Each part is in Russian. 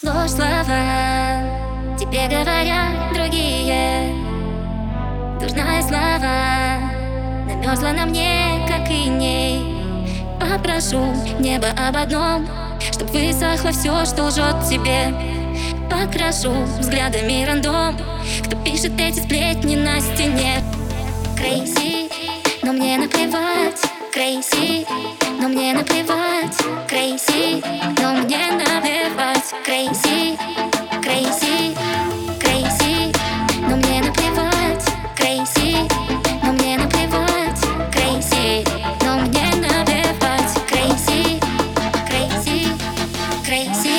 Ложь слова Тебе говорят другие. Дурная слава. Намерзла на мне, как и ней. Попрошу небо об одном Чтоб высохло все, что лжет тебе. Покрашу взглядами рандом Кто пишет эти сплетни на стене. Крейси, но мне наплевать. Крейси, но мне наплевать. Крейси, но наплевать Крейси, крейси, крейси Но мне наплевать Крейси, но мне наплевать Крейси, но мне наплевать Крейси, крейси, крейси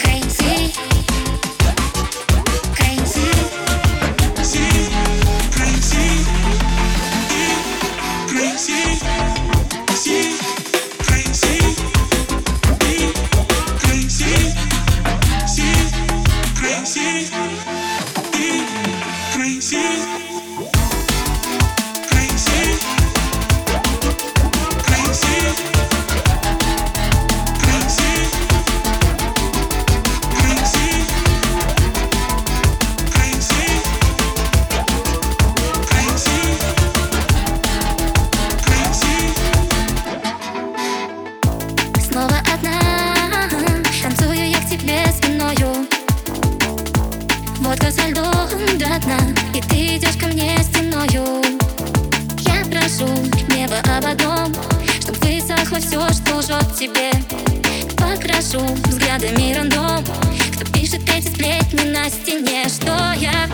Crazy, crazy, снова одна Водка со льдом до дна И ты идешь ко мне стеною. Я прошу небо об одном Чтоб высохло все, что лжет тебе. Покрашу взглядами рандом Кто пишет эти сплетни на стене. Что я